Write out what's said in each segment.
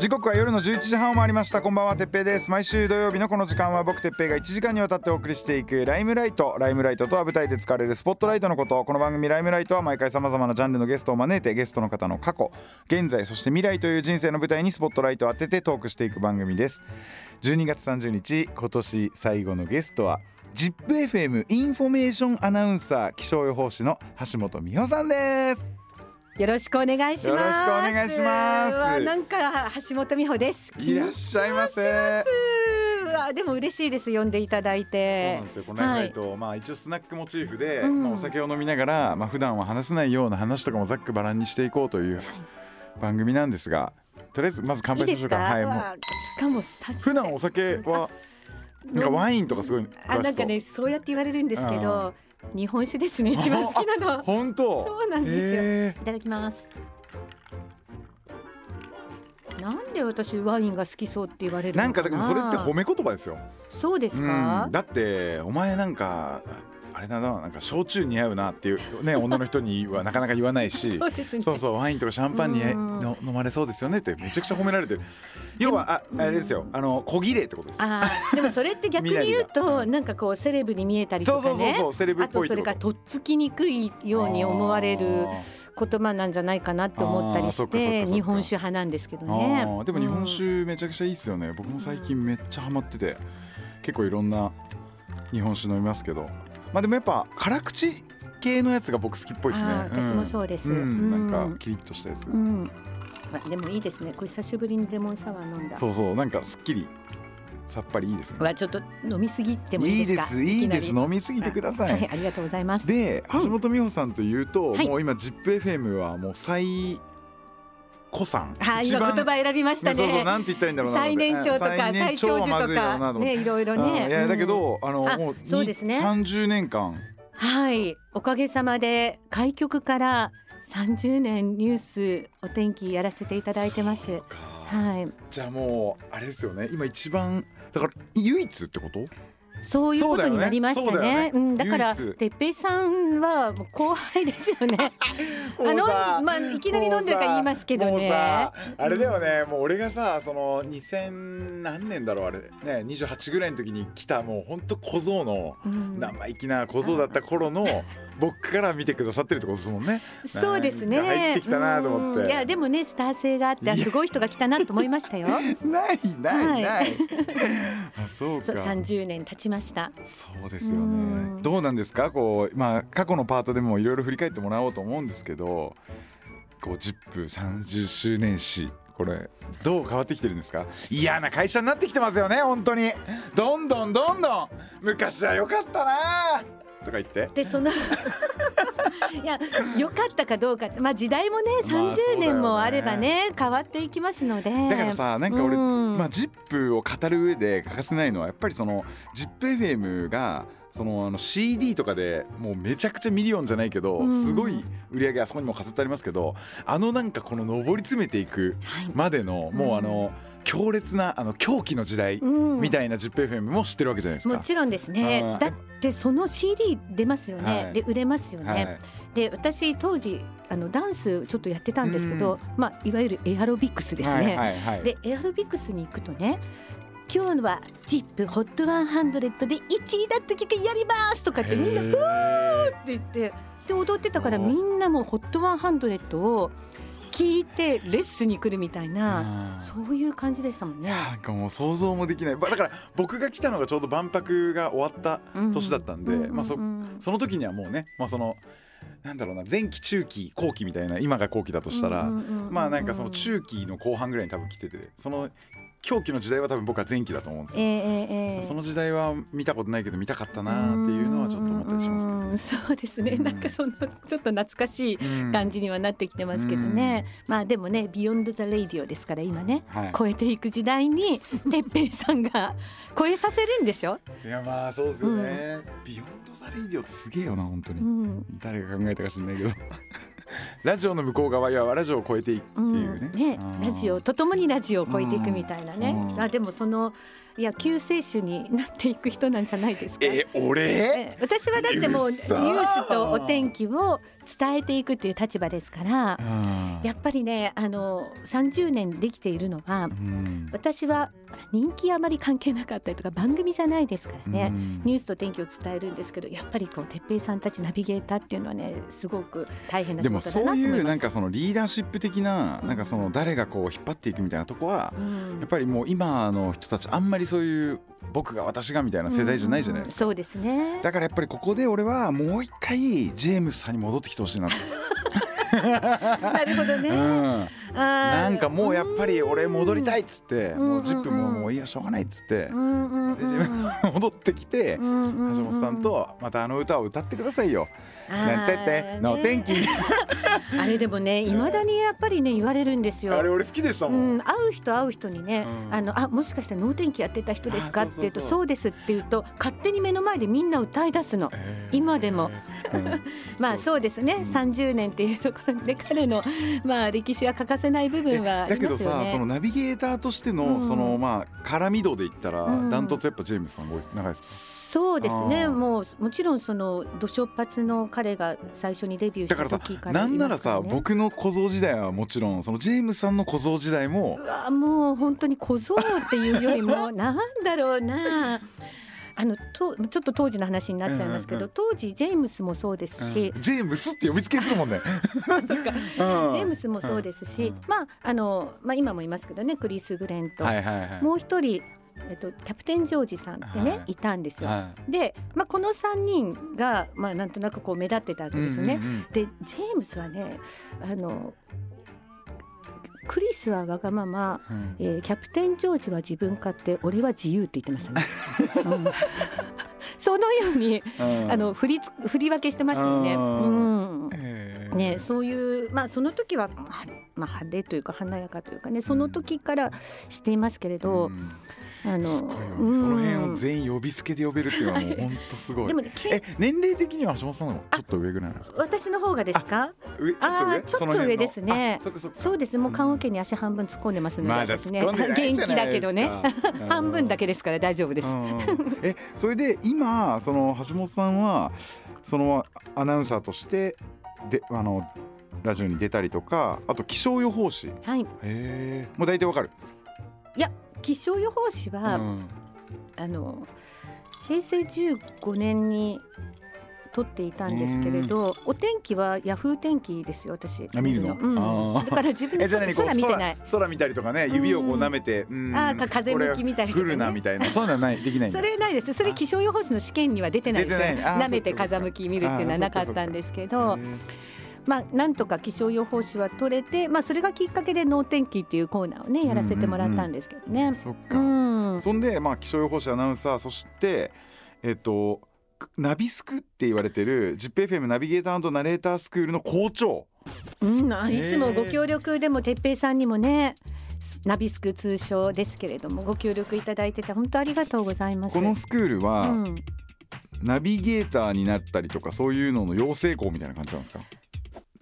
時刻は夜の11時半を回りました。こんばんはてっぺいです。毎週土曜日のこの時間は僕てっぺいが1時間にわたってお送りしていくライムライト。ライムライトとは舞台で使われるスポットライトのこと。この番組ライムライトは毎回さまざまなジャンルのゲストを招いてゲストの方の過去現在そして未来という人生の舞台にスポットライトを当ててトークしていく番組です。12月30日今年最後のゲストは ZIPFM インフォメーションアナウンサー気象予報士の橋本美穂さんです。よろしくお願いします。よろしくお願いします。なんか橋本美穂です。いらっしゃいませ。わでも嬉しいです呼んでいただいて。そうなんですよ。このライムライト、まあ一応スナックモチーフで、うん。まあ、お酒を飲みながら、まあ普段は話せないような話とかもざっくばらんにしていこうという番組なんですがとりあえずまず乾杯しますしょうか。か？はいうもう。わしかもスタジオ。普段お酒はなんかワインとかすごいあなんかねそうやって言われるんですけど、日本酒ですね一番好きなの。本当？そうなんですよへいただきます。なんで私ワインが好きそうって言われーるな。なんかでもそれって褒め言葉ですよ、そうですうかん、。だってお前なんかあれだななんか焼酎似合うなっていうね女の人にはなかなか言わないし そうですね。そうそうワインとかシャンパンに飲まれそうですよねってめちゃくちゃ褒められてる。要はああれですよあの小綺麗ってことです。あーでもそれって逆に言うとなんかこうセレブに見えたりとかね。あとそれからとっつきにくいように思われる言葉なんじゃないかなって思ったりして日本酒派なんですけどあねーでも日本酒めちゃくちゃいいっすよね、僕も最近めっちゃハマってて結構いろんな日本酒飲みますけどまあでもやっぱ辛口系のやつが僕好きっぽいですね。私もそうです。なんかキリッとしたやつ、うん。あでもいいですね。これ久しぶりにレモンサワー飲んだ。そうそう。なんかすっきりさっぱりいいですね。うわちょっと飲みすぎてもいいいでいですか？すいいです。きなり？飲みすぎてください、はい。ありがとうございます。でうん橋本美穂さんというと、はい。もう今 ZIPFM はもう最古さん。はい今言葉選びましたね。そうそうねなんて言ったらいいんだろうな。最年長とか最長長寿とか。ねいろいろあねいやだけうん。ど、あのあもうそうですね。30年間はい、おかげさまで開局から30年ニュースお天気やらせていただいてます。はい、じゃあもうあれですよね。今一番だから唯一ってこと？そういうことになりましたね。ね。うん、だからてっぺいさんはもう後輩ですよね。あのまあいきなり飲んでるから言いますけどね。さ。あれだよね。もう俺がさその2000何年だろうあれ。ね28ぐらいの時に来たもうほんと小僧のうん。生意気な小僧だった頃の 僕から見てくださってるってことですもんね。そうですね。入ってきたなと思って。うん。いやでもねスター性があってあすごい人が来たなと思いましたよ。ないないはい。ない、あそうか。そう30年経ちました。そうですよね。うん。どうなんですか？こうまあ過去のパートでもいろいろ振り返ってもらおうと思うんですけどこう ZIP30 周年誌これどう変わってきてるんですか？嫌な会社になってきてますよね本当に。どんどんどんどん。昔は良かったなとか言って。でその いや良かったかどうかまあ時代もねまあそうだよ30ね年もあればね変わっていきますので。だからさなんか俺、うん。まあ ZIP を語る上で欠かせないのはやっぱりその ZIPFM がそのあの CD とかでもうめちゃくちゃミリオンじゃないけど、うん。すごい売り上げあそこにも飾ってありますけどあのなんかこの上り詰めていくはい。までのもうあの強烈なあの狂気の時代うん。みたいな ZIPFM も知ってるわけじゃないですか。もちろんですね。うんだってその CD 出ますよね、はい。で売れますよね、はい。で私当時あのダンスちょっとやってたんですけど、まあいわゆるエアロビクスですね、はいはいはい。でエアロビクスに行くとね今日は ZIP ホット100で1位だった曲やりますとかってみんなふーって言ってで踊ってたからみんなもうホット100を聞いてレッスンに来るみたいなそういう感じでしたもんね。なんかもう想像もできない。ばだから僕が来たのがちょうど万博が終わった年だったんで、うまあそうんその時にはもうね、まあ、そのなんだろうな前期中期後期みたいな今が後期だとしたら、まあなんかその中期の後半ぐらいに多分来ててその狂気の時代は多分僕は前期だと思うんですよ。ええええええその時代は見たことないけど見たかったなっていうのはちょっと思ったりしますけど、うんそうですね、うん。なんかそのちょっと懐かしいうん感じにはなってきてますけどね、まあでもね「ビヨンド・ザ・レイディオ」ですから今ね、はい。超えていく時代にてっぺいさんが超えさせるんでしょ、いやまあそうですよね、 Beyond the Radio ってすげえよな本当に、うん、誰が考えたか知んないけど ラジオの向こう側はラジオを超えていくっていうね,、ねラジオとともにラジオを超えていくみたいなね、うん。あでもそのいや救世主になっていく人なんじゃないですか。え俺？え私はだってもうニュースとお天気を伝えていくっていう立場ですからうん。やっぱりねあの30年できているのはうん。私は人気あまり関係なかったりとか番組じゃないですからね、うん。ニュースと天気を伝えるんですけどやっぱりこう哲平さんたちナビゲーターっていうのはねすごく大変な仕でも事だなと思います。そういうなんかそのリーダーシップ的なうん。なんかその誰がこう引っ張っていくみたいなとこはうん。やっぱりもう今の人たちあんまりそういう僕が私がみたいな世代じゃないじゃないですか。うんそうですね。だからやっぱりここで俺はもう一回ジェームスさんに戻ってきてほしいなって なるほどね。うん。ななんかもうやっぱり俺戻りたいっつってうん。もう10分ももういいやしょうがないっつって。で自分戻ってきて橋本さんとまたあの歌を歌ってくださいよ。なんてってのね天気。あれでもねいまだにやっぱりね言われるんですよ。あれ俺好きでしたも。うんん、会う人会う人にね、うん。あのあもしかして能天気やってた人ですか？あって言うとそうですって言うと勝手に目の前でみんな歌い出すの。今でも。うんまあそうですね、うん。30年っていうところで彼のまあ歴史は欠かせない部分はあだけどりますよね。さそのナビゲーターとしてうん。のそのまあ絡み度で言ったらうん。ダントツやっぱジェームスさんが長いですか？そうですね。もうもちろんその土初発の彼が最初にデビューしただからさ時からなんならさ僕の小僧時代はもちろんそのジェームスさんの小僧時代も。うわもう本当に小僧っていうよりも なんだろうなあのとちょっと当時の話になっちゃいますけど、当時ジェームスもそうですし、ジェームスって呼びつけするもんね。そっか。ジジェームスもそうですし、うん。まああのまあ今もいますけどねクリス・グレンと。もう一人えっとキャプテンジョージさんってね、はい。い、たんですよ。はで、まあこの三人がまあなんとなくこう目立ってたわけいですよね。でジェームスはねあのクリスはわがままうん。えーキャプテンジョージは自分勝手俺は自由って言ってましたね、うん。そのようにうん。あの振りつ振り分けしてましたよね、ね、そういうまあその時は、はまあ、派手というか華やかというかねその時からしていますけれど、うんあのすごいよね。うん。その辺を全員呼びつけで呼べるっていうのはもう本当すごい。で。もえ年齢的には橋本さんのちょっと上ぐらいなんですか？私の方がですか？上ちょっとあ上ーちょっと上ですね。あそうです。もう棺桶に足半分突っ込んでますので、ですか。元気だけどね。半分だけですから大丈夫です、うんえそれで今その橋本さんはそのアナウンサーとしてであのラジオに出たりとかあと気象予報士。へはい。えもう大体わかる、気象予報士は、うん。あの平成15年に撮っていたんですけれどお天気はヤフー天気ですよ私。あ見るの？うん、だから自分 で空見てない。空空見たりとかね指をこう舐めて、うん。あーか風向き見たりとかね。るなみたいな。そういうのはないできないそれないです。それ気象予報士の試験には出てないです。よ舐めて風向き見るっていうのはなかったんですけどまあなんとか気象予報士は取れてまあそれがきっかけで能天気っていうコーナーをねやらせてもらったんですけどね。そっうか、ん。そんでまあ気象予報士アナウンサーそしてえっとナビスクって言われてる ZIPFM ナビゲーターナレータースクールの校長。うん、あいつもご協力でも哲平さんにもねナビスク通称ですけれどもご協力いただいてて本当ありがとうございます。このスクールは、うん、ナビゲーターになったりとかそういうのの養成校みたいな感じなんですか？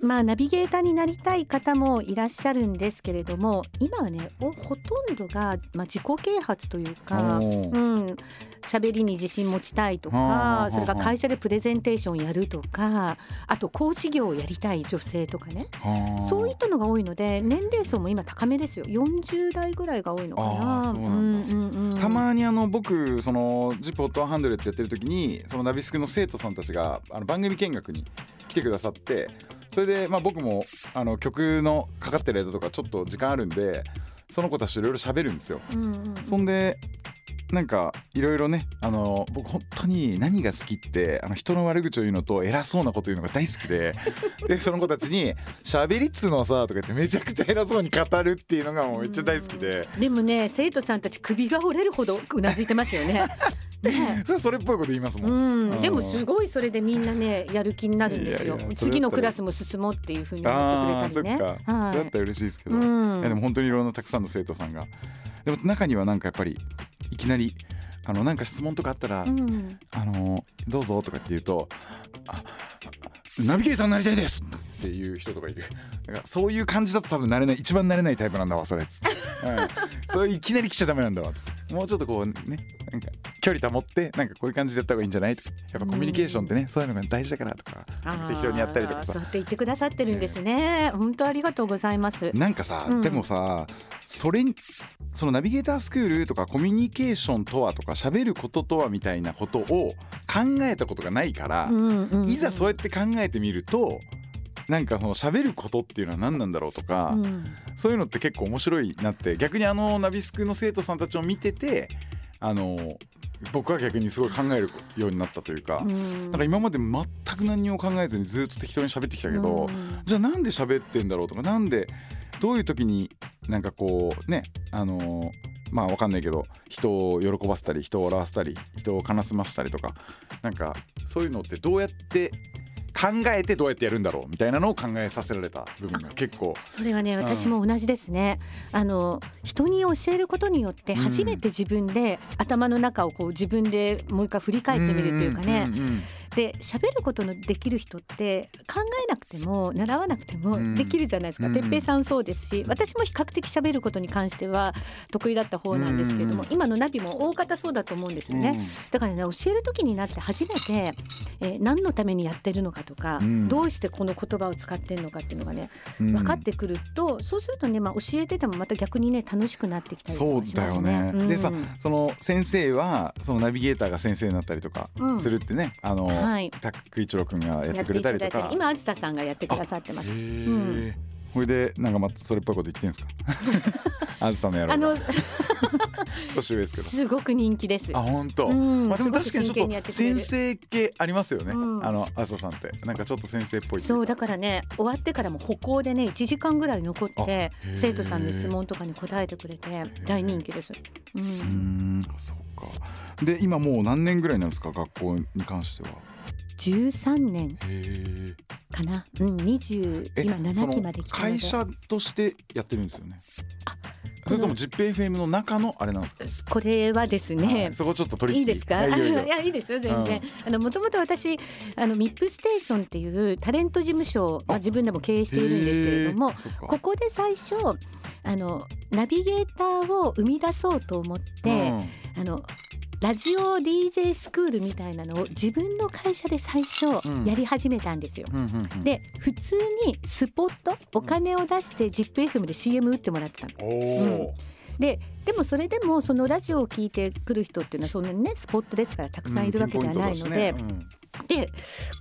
まあナビゲーターになりたい方もいらっしゃるんですけれども今はねおほとんどが、まあ、自己啓発というか、おうーん、喋りに自信持ちたいとかそれから会社でプレゼンテーションやるとかあと講師業をやりたい女性とかね。はあそういったのが多いので年齢層も今高めですよ。40代ぐらいが多いのかあな。たまにあの僕その「ジップホットハンドレットやってる時にそのナビスクの生徒さんたちがあの番組見学に来てくださってそれでまあ僕もあの曲のかかってる間とかちょっと時間あるんでその子たちといろいろ喋るんですよ。そんでなんかいろいろねあの僕本当に何が好きってあの人の悪口を言うのと偉そうなこと言うのが大好きででその子たちに「喋りっつうのはさ」とか言ってめちゃくちゃ偉そうに語るっていうのがもうめっちゃ大好きででもね生徒さんたち首が折れるほどうなずいてますよね。ね。それっぽいこと言いますも。うん。ん、でもうんすごいそれでみんなねやる気になるんですよ。次のクラスも進もうっていうふうに思ってくれたりね。そっか、はい。それだったら嬉しいですけど、うん。いやでも本当にいろんなたくさんの生徒さんが。でも中にはなんかやっぱりいきなりあのなんか質問とかあったら、うん。あのどうぞとかって言うとあナビゲーターになりたいです。っていう人とかいる。だからそういう感じだと多分慣れない一番慣れないタイプなんだわそれっつって、うん、そういういきなり来ちゃダメなんだわっつって。もうちょっとこうねなんか距離保ってなんかこういう感じでやった方がいいんじゃないとか。やっぱコミュニケーションってねそういうのが大事だからとか適当にやったりとかさ。そうやって言ってくださってるんですね。本当ありがとうございます。なんかさ、うん。でもさそれにそのナビゲータースクールとかコミュニケーションとはとか喋ることとはみたいなことを考えたことがないから、うんうんうん。いざそうやって考えてみるとなんかその喋ることっていうのは何なんだろうとか、うん。そういうのって結構面白いなって逆にあのナビスクの生徒さんたちを見ててあの僕は逆にすごい考えるようになったというか、うん。なんか今まで全く何も考えずにずっと適当に喋ってきたけど、うん。じゃあなんで喋ってんだろうとかなんでどういう時になんかこうねあのーまあわかんないけど人を喜ばせたり人を笑わせたり人を悲しませたりとかなんかそういうのってどうやって考えてどうやってやるんだろうみたいなのを考えさせられた部分が結構。それはねん。私も同じですね、あの人に教えることによってうん初めて自分で頭の中をこう自分でもう一回振り返ってみるというかね、んんんで喋ることのできる人って考えなくても習わなくてもうん。できるじゃないですか、うん。哲平さんそうですし私も比較的喋ることに関しては得意だった方なんですけれども、うん。今のナビも大方そうだと思うんですよね、だからね教える時になって初めて、えー何のためにやってるのかとか、うん。どうしてこの言葉を使ってるのかっていうのがねうん。分かってくると、そうするとね、まあ、教えててもまた逆にね楽しくなってきたりとそうかしますだよね。ね。でさうんその先生はそのナビゲーターが先生になったりとかうん。するってね、あの、はいタック一郎くんがやっやてくれたりとか今あずささんがやってくださってます。へうんえ。ほいでなんかまたそれっぽいこと言ってんすか？あずさんのやろあ年上ですけど。すごく人気です。あ本当？うんまあでも確かにちょっと先生系ありますよね。うんあのあずささんってなんかちょっと先生っぽいそうかだからね終わってからも歩行でね1時間ぐらい残って生徒さんの質問とかに答えてくれて大人気です。う、うんーんそうか。で今もう何年ぐらいなんですか？学校に関しては。13年。かな、うん、20え今7期まで会社としてやってるんですよね？あそれとも ZIPFM の中のあれなんですか？これはですね、はいそこちょっと取りいいですか？はいいや いいですよ全然。あのもともと私あのミップステーションっていうタレント事務所をまああ自分でも経営しているんですけれどもここで最初あのナビゲーターを生み出そうと思って、あのラジオ DJ スクールみたいなのを自分の会社で最初うん。やり始めたんですよ。で普通にスポットお金を出して ZIPFM で CM 打ってもらってたの。ででもそれでもそのラジオを聞いてくる人っていうのはそんなにねスポットですからたくさんいるわけではないので、で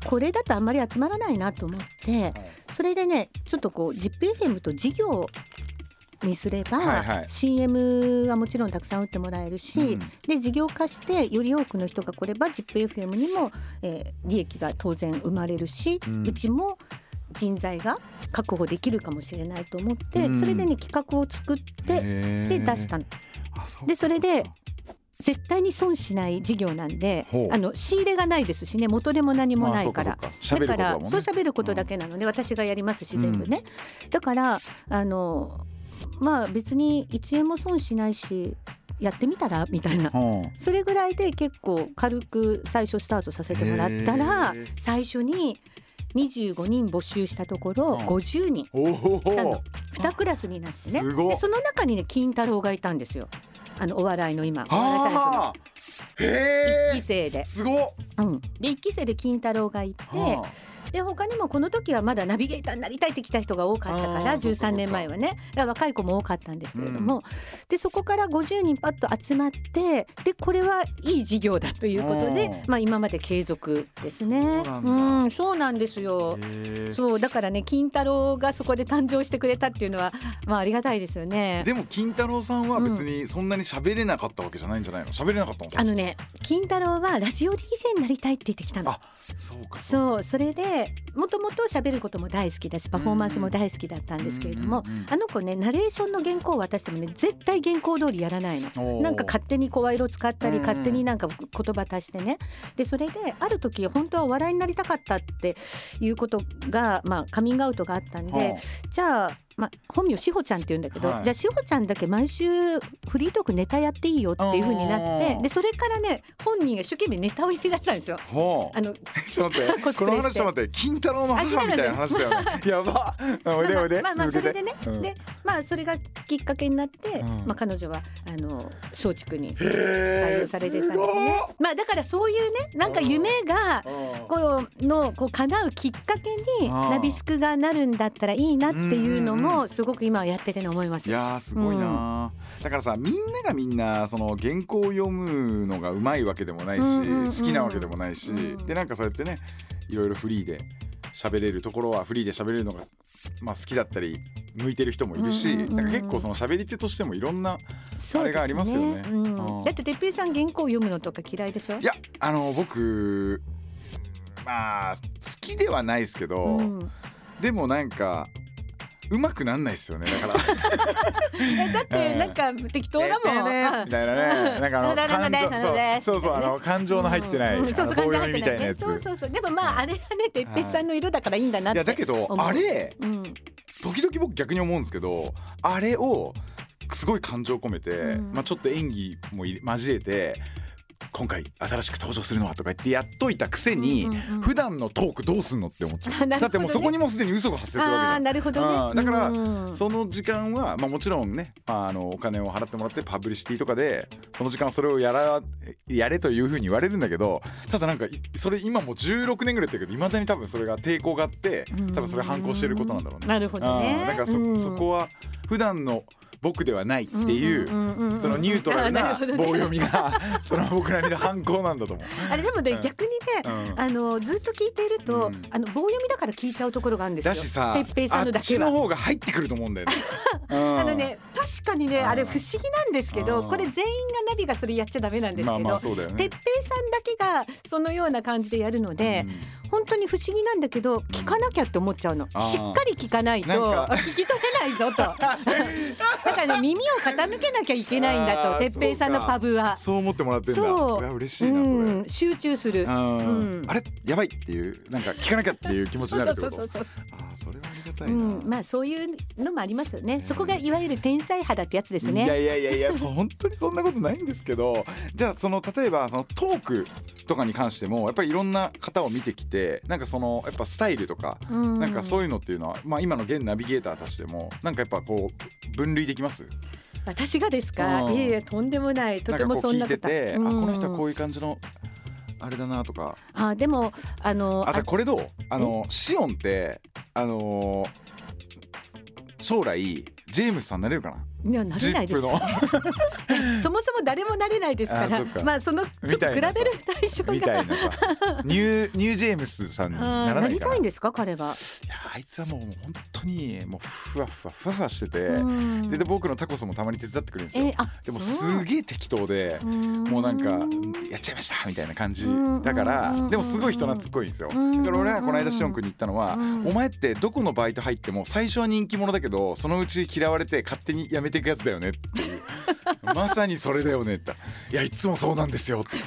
これだとあんまり集まらないなと思ってそれでねちょっとこう ZIPFM と事業にすれば、はいはい。CM はもちろんたくさん打ってもらえるし、うん。で事業化してより多くの人が来れば ZIPFM にも、えー利益が当然生まれるし、ううんちも人材が確保できるかもしれないと思って、うん。それでね企画を作ってで出したの。でそれでうか。絶対に損しない事業なんであの仕入れがないですしね元でも何もないから。まあかそうか。喋ることだもんね。そう喋ることだけなので、私がやりますし全部ね、だからあのまあ別に1円も損しないしやってみたらみたいな。うん。それぐらいで結構軽く最初スタートさせてもらったら最初に25人募集したところうん。50人。来たの2クラスになってね。でその中にね金太郎がいたんですよ。あのお笑いの今。お笑いタイプの。はあへ1期え生で、すごっ。うん、で1期生で金太郎がいて、はで他にもこの時はまだナビゲーターになりたいって来た人が多かったからあーそっかそっか。13年前はね。若い子も多かったんですけれども、でそこから50人パッと集まってでこれはいい事業だということでうん、まあ、今まで継続ですね。そううんそうなんですよ。そうだからね金太郎がそこで誕生してくれたっていうのはまあありがたいですよね。でも金太郎さんは別にそんなに喋れなかったわけじゃないんじゃないの？喋れなかったの？あのね金太郎はラジオ DJ になりたいって言ってきたの。あ。そうかうそうそれでもともと喋ることも大好きだしパフォーマンスも大好きだったんですけれども、あの子ねナレーションの原稿を渡してもね絶対原稿通りやらないの。なんか勝手に声色使ったり勝手になんか言葉足してね。でそれである時本当はお笑いになりたかったっていうことがまあカミングアウトがあったんで、はじゃあ、まあ、本名しほちゃんって言うんだけど、はい。じゃあしほちゃんだけ毎週フリートークネタやっていいよっていう風になってでそれからね本人が一生懸命ネタを言い出したんですよ。あはあのあちょっと待って この話ちょっと待って金太太郎の母みたいな話だよね。やば。おいでおいで。まあまあそれでね、うん。でまあそれがきっかけになって、うん。まあ彼女はあの松竹に採へ用されてたんですね。まあだからそういうねなんか夢がーこのこう叶うきっかけにナビスクがなるんだったらいいなっていうのもすごく今やっててね思います。いやーすごいな。ー、だからさみんながみんなその原稿を読むのがうまいわけでもないし、うんうんうん好きなわけでもないし、うん。でなんかそうやってねいろいろフリーで喋れるところはフリーで喋れるのが、まあ、好きだったり向いてる人もいるし、うんうんうんうん。なんか結構その喋り手としてもいろんなあれがありますよね。うん。うん。だって哲平さん原稿を読むのとか嫌いでしょ？いやあの僕まあ好きではないですけど、うん。でもなんかうまくなんないですよねだから。えだってなんか適当だもん。えーみたいなね。なんかあの感情そうそうあの感情の入ってない、うんうんそうそう感情あの棒読入ってないね。そうそうそう。でもまああれはね哲平さんの色だからいいんだなって。いやだけどあれうん時々僕逆に思うんですけどあれをすごい感情込めて、うんまあちょっと演技も交えて今回新しく登場するのはとか言ってやっといたくせに、うんうんうん。普段のトークどうすんのって思っちゃう、ね。だってもうそこにもすでに嘘が発生するわけじゃん。なるほどね。うん。だからうんその時間は、まあ、もちろんね、まあ、あのお金を払ってもらってパブリシティとかでその時間それをやらやれというふうに言われるんだけどただなんかいそれ今もう16年ぐらいやってるけどいまだに多分それが抵抗があって多分それ反抗してることなんだろうね。なるほどね。うんだからそ,、うん。そこは普段の僕ではないっていう,、そのニュートラル あな棒読みが その僕なりの反抗なんだと思う。あれでもね、うん逆にね、うんあのずっと聞いていると、うんあの棒読みだから聞いちゃうところがあるんですよ。だしさ哲平さんのだあっちけは。の方が入ってくると思うんだよね。うんあのね確かにねうんあれ不思議なんですけど、うんこれ全員がナビがそれやっちゃダメなんですけど、まあまあそうだよね哲。平さんだけがそのような感じでやるので、本当に不思議なんだけど聞かなきゃって思っちゃうの、しっかり聞かないと聞き取れないぞと。だからね耳を傾けなきゃいけないんだと哲平さんのパブは。そう思ってもらってんだ。そう。や嬉しいな。うん、集中する。うん。うん。あれ？やばいっていうなんか聞かなきゃっていう気持ちになるってこと？そうそうそうああそれはありがたういな、ん、まあそういうのもありますよね。そこがいわゆる天才肌ってやつですね。いやいやいやいやそう 本当にそんなことないんですけど。じゃあその例えばそのトークとかに関してもやっぱりいろんな方を見てきてなんかそのやっぱスタイルとか、うん。なんかそういうのっていうのは、まあ、今の現ナビゲーターたちでもなんかやっぱこう分類できます？私がですか？うん。いえいえとんでもない。とてもなんなこと。うあこの人はこういう感じのあれだなとか。あでもあのあじゃあこれどう？あのシオンってあのー将来ジェームスさんになれるかな？いやなれないです。そもそも誰もなれないですからまあそのちょっと比べる対象が。ニューニュージェームスさんにあなーなりら。ないかないたんですか彼は、やあいつはもう本当にもうふわふわふわふわしてて、うん。でで僕のタコスもたまに手伝ってくれるんですよ。えあでもすげえ適当でももうなんかやっちゃいましたみたいな感じ。うんだからうん。でもすごい人懐っこいんですよ。だうん。から俺はこの間シオン君に言ったのはうん。お前ってどこのバイト入っても最初は人気者だけどそのうち嫌われて勝手に辞めていくやつだよねっていう。まさにそれだよねって。いやいつもそうなんですよって。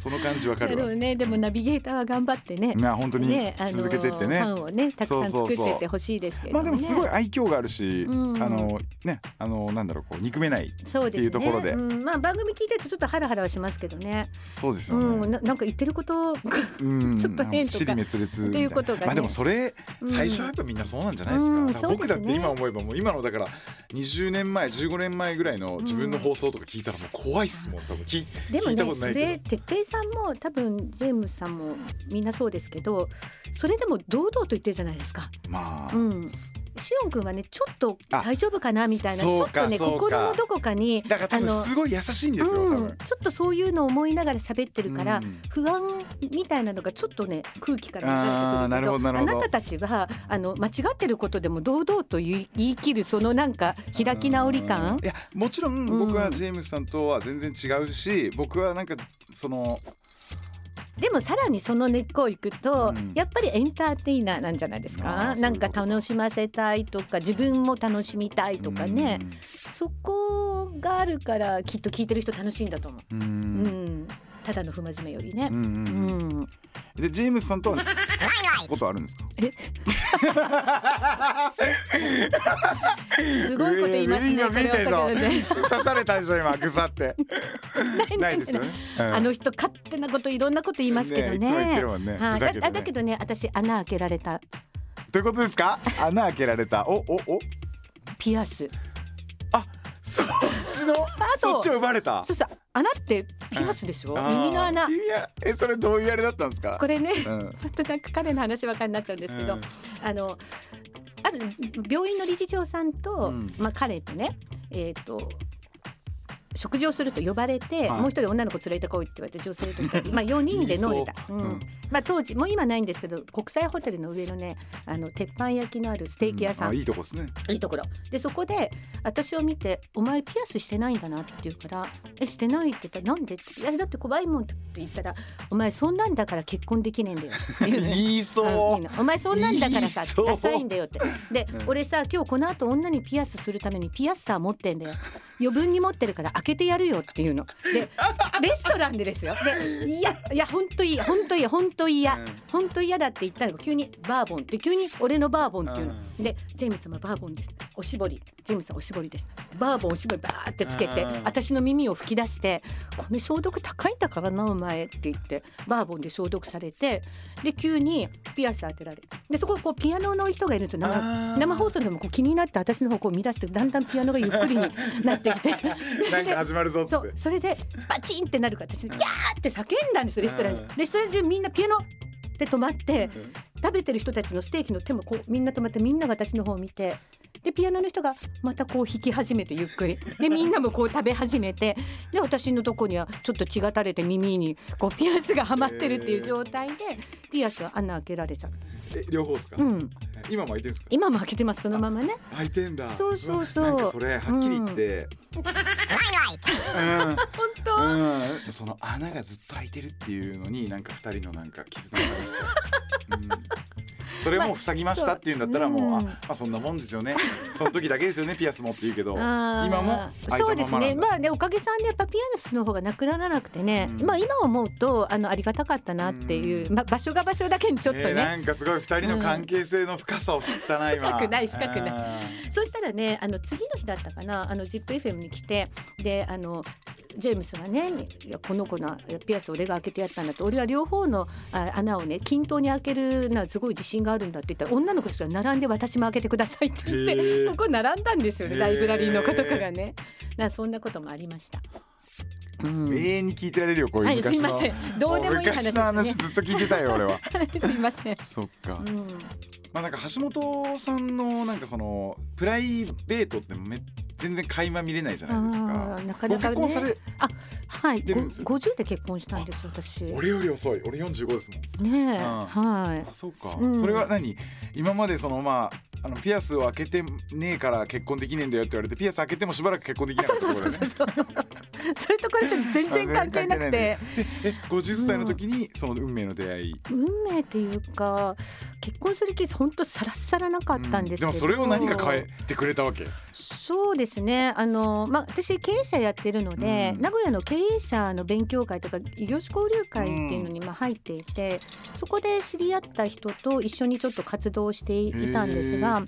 その感じわかなるるわね。でもナビゲーターは頑張ってね。な本当にねあの続けてってね。ファンをねたくさん作ってってほしいですけれども、ね、まあでもすごい愛嬌があるし、うん。あのねあのなんだろうこう憎めないっていうところで。うん、まあ番組聞いてるとちょっとハラハラはしますけどね。そうですよね。うん。ななんか言ってることうん。ちょっと変とか。尻滅裂っていうことがね。まあでもそれうん。最初はやっぱみんなそうなんじゃないですか,、僕だって今思えばもう今のだから20年前15年前ぐらいの自分の放送とか聞いたらもう怖いっすもん。多分聞でも聞いたこねそとないけど。れ哲平さんも多分ジェームスさんもみんなそうですけどそれでも堂々と言ってるじゃないですか。まあ、うんシオン君はねちょっとあ大丈夫かなみたいなちょっとね心のどこかにだからすごい優しいんですよ、多うん分。ちょっとそういうのを思いながら喋ってるから、うん。不安みたいなのがちょっとね空気からあーな流れてくるけど。あなたたちはあの間違ってることでも堂々と言い言い切るそのなんか開き直り感？いやもちろん僕はジェームスさんとは全然違うし、僕はなんかそのでもさらにその根っこをいくと、うん。やっぱりエンターテイナーなんじゃないですあかーなんか楽しませたいとか自分も楽しみたいとかね、うん。そこがあるからきっと聞いてる人楽しいんだと思う、うん。うん。ただの不真面目よりね。うんうんううん。ん、でジェームスさんとは ことあるんですか？すごいこと言いますね刺されたでしょ今ぐさって。ないですよね、うん。あの人勝手なこといろんなこと言いますけどね。ねね。はい。ね。だだけどね私穴開けられた。ということですか？穴開けられた。おおお。ピアス。そっちのそっちを奪われた？そうそう穴ってピアスでしょ？耳の穴。いやえそれどういうあれだったんですか？これね、うんちょっとなんか彼の話ばっかりになっちゃうんですけど、うんあのある病院の理事長さんと、うんまあ彼とねえっ、と。食事をすると呼ばれて、はい。もう一人女の子連れてこいって言われて女性と二人 まあ4人で飲んでた。まあ、当時もう今ないんですけど国際ホテルの上のねあの鉄板焼きのあるステーキ屋さん、あいいとこですね。いいところ。でそこで私を見て「お前ピアスしてないんだな」って言うから「えしてない」って言ったら「なんで?」って「いやだって怖いもん」って言ったら「お前そんなんだから結婚できねえんだよ」っていう。言いそう。お前そんなんだからさダサいんだよって。で、うん。俺さ今日この後女にピアスするためにピアッサー持ってんだよ余分に持ってるから開けてやるよっていうの。でレストランでですよ。でいやいや本当いい本当いい本当嫌うん。本当嫌だって言ったのが急にバーボンって急に俺のバーボンっていうの、うでジェームス様バーボンですおしぼりジムスさんおしぼりです。バーボンおしぼりバーってつけてうん。私の耳を吹き出してこれ消毒高いんだからなお前って言ってバーボンで消毒されてで急にピアス当てられでそここうピアノの人がいるんです生放送でもこう気になって私の方こう見出してだんだんピアノがゆっくりになってきて。なんか始まるぞそうそれでバチンってなるから私ねギャーって叫んだんですよレストランにうん。レストラン中みんなピアノで止まって食べてる人たちのステーキの手もこうみんな止まってみんなが私の方を見てでピアノの人がまたこう弾き始めてゆっくり。でみんなもこう食べ始めて。で私のとこにはちょっと血が垂れて耳にこうピアスがはまってるっていう状態でピアスは穴開けられちゃう、え両方ですか、うん、今も開いてるんですか？今も開けてます。そのままね。開いてんだ。そうそうそう。わなんかそれはっきり言って、うん。本当、うん、その穴がずっと開いてるっていうのになんか二人のなんか絆が感じちゃう、うん、それも塞ぎましたっていうんだったらもう、まあそうあまあそんなもんですよね。その時だけですよねピアスもって言うけど。今もそうですね。まあねおかげさんでやっぱピアスの方がなくならなくてね、うん。まあ今思うとあのありがたかったなっていう、うん。まあ場所が場所だけにちょっとね、えーなんかすごい二人の関係性の深さを知ったな、今。深くない深くない。あそしたらねあの次の日だったかな。あの ZIPFM に来てであのジェームスがね「いやこの子のピアス俺が開けてやったんだ」って俺は両方のあ穴をね均等に開けるのはすごい自信があるんだって言ったら女の子たちが並んで私も開けてくださいって言ってここ並んだんですよねライブラリーの子とかがね。なそんなこともありました。うん。永遠に聞いてられるよこういうはい昔の、すいません。どうでもいい話ですね。昔の話ずっと聞いてたよ俺は。すいません。そっか、うん、まあなんか橋本さんのなんかそのプライベートってめ全然垣間見れないじゃないですあかーなかごなかね。結婚されはい、出るんですよ。ご50で結婚したんです私。ね俺より遅い。俺45ですもん。え、ん。はい。あ。そうか、うん。それは何？今までそのまああのピアスを開けてねえから結婚できねえんだよって言われてピアス開けてもしばらく結婚できなかそうそうったってことだよねそう。そう。それとこれと全然関係なくて、え50歳の時にその運命の出会い、運命というか結婚する気本当さらさらなかったんですけど、もそれを何が変えてくれたわけ。そうですね。あの、まあ、私経営者やってるので、うん。名古屋の経営者の勉強会とか異業種交流会っていうのにまあ入っていて、そこで知り合った人と一緒にちょっと活動していたんですが、ま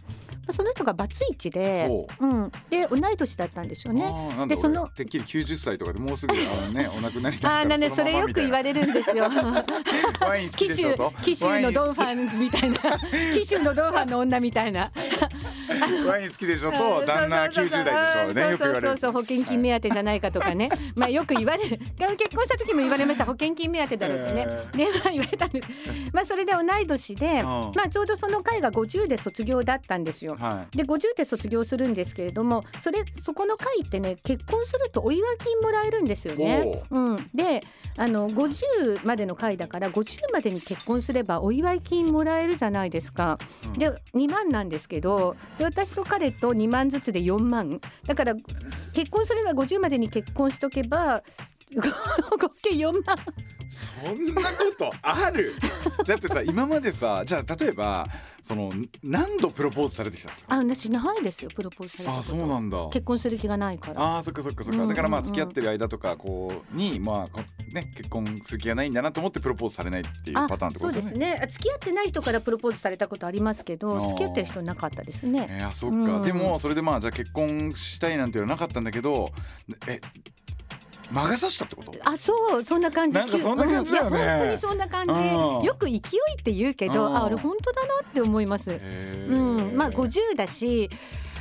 あ、その人がバツイチでおう、うん、で同い年だったんですよね。でそのてっきり90歳とかでもうすぐあのねお亡くなりにな あーなんでそれよく言われれるんですよ。紀州紀州のドンファンみたいな。紀州のドンファンの女みたいな。ワイン好きでしょと。旦那90代でしょうねよく言われる。そうそうそう保険金目当てじゃないかとかね、まあよく言われる。結婚した時も言われました。保険金目当てだろうってね、へでまあ言われたんです。まあそれで同い年で、まあちょうどその会が50で卒業だったんですよ。はで50で卒業するんですけれどもそれそこの会ってね結婚するとお祝い金もらえるんですよね。う。ん、であの50までの会だから50までに結婚すればお祝い金もらえるじゃないですか。うん。で2万なんですけどで私と彼と2万ずつで4万だから結婚するなら50までに結婚しとけば合計4万そんなことある？だってさ今までさじゃあ例えばその何度プロポーズされてきたんですか？あ私ないですよプロポーズされたこと。あそうなんだ。結婚する気がないから。あーそっかそっかそっか、うんうんうん。だからまあ付き合ってる間とかこうにまあこね結婚する気がないんだなと思ってプロポーズされないっていうあパターンってこそうですね。ね付き合ってない人からプロポーズされたことありますけあどー。付き合ってる人なかったですね。えー、あそっか、うん。でもそれでまあじゃあ結婚したいなんていうのはなかったんだけどえ魔が差したってこと？あそうそんな感じ。なんかそんな感じだよね。うんいや本当にそんな感じ。うん。よく勢いって言うけどうん。あ俺本当だなって思います。へうーん。まあ50だし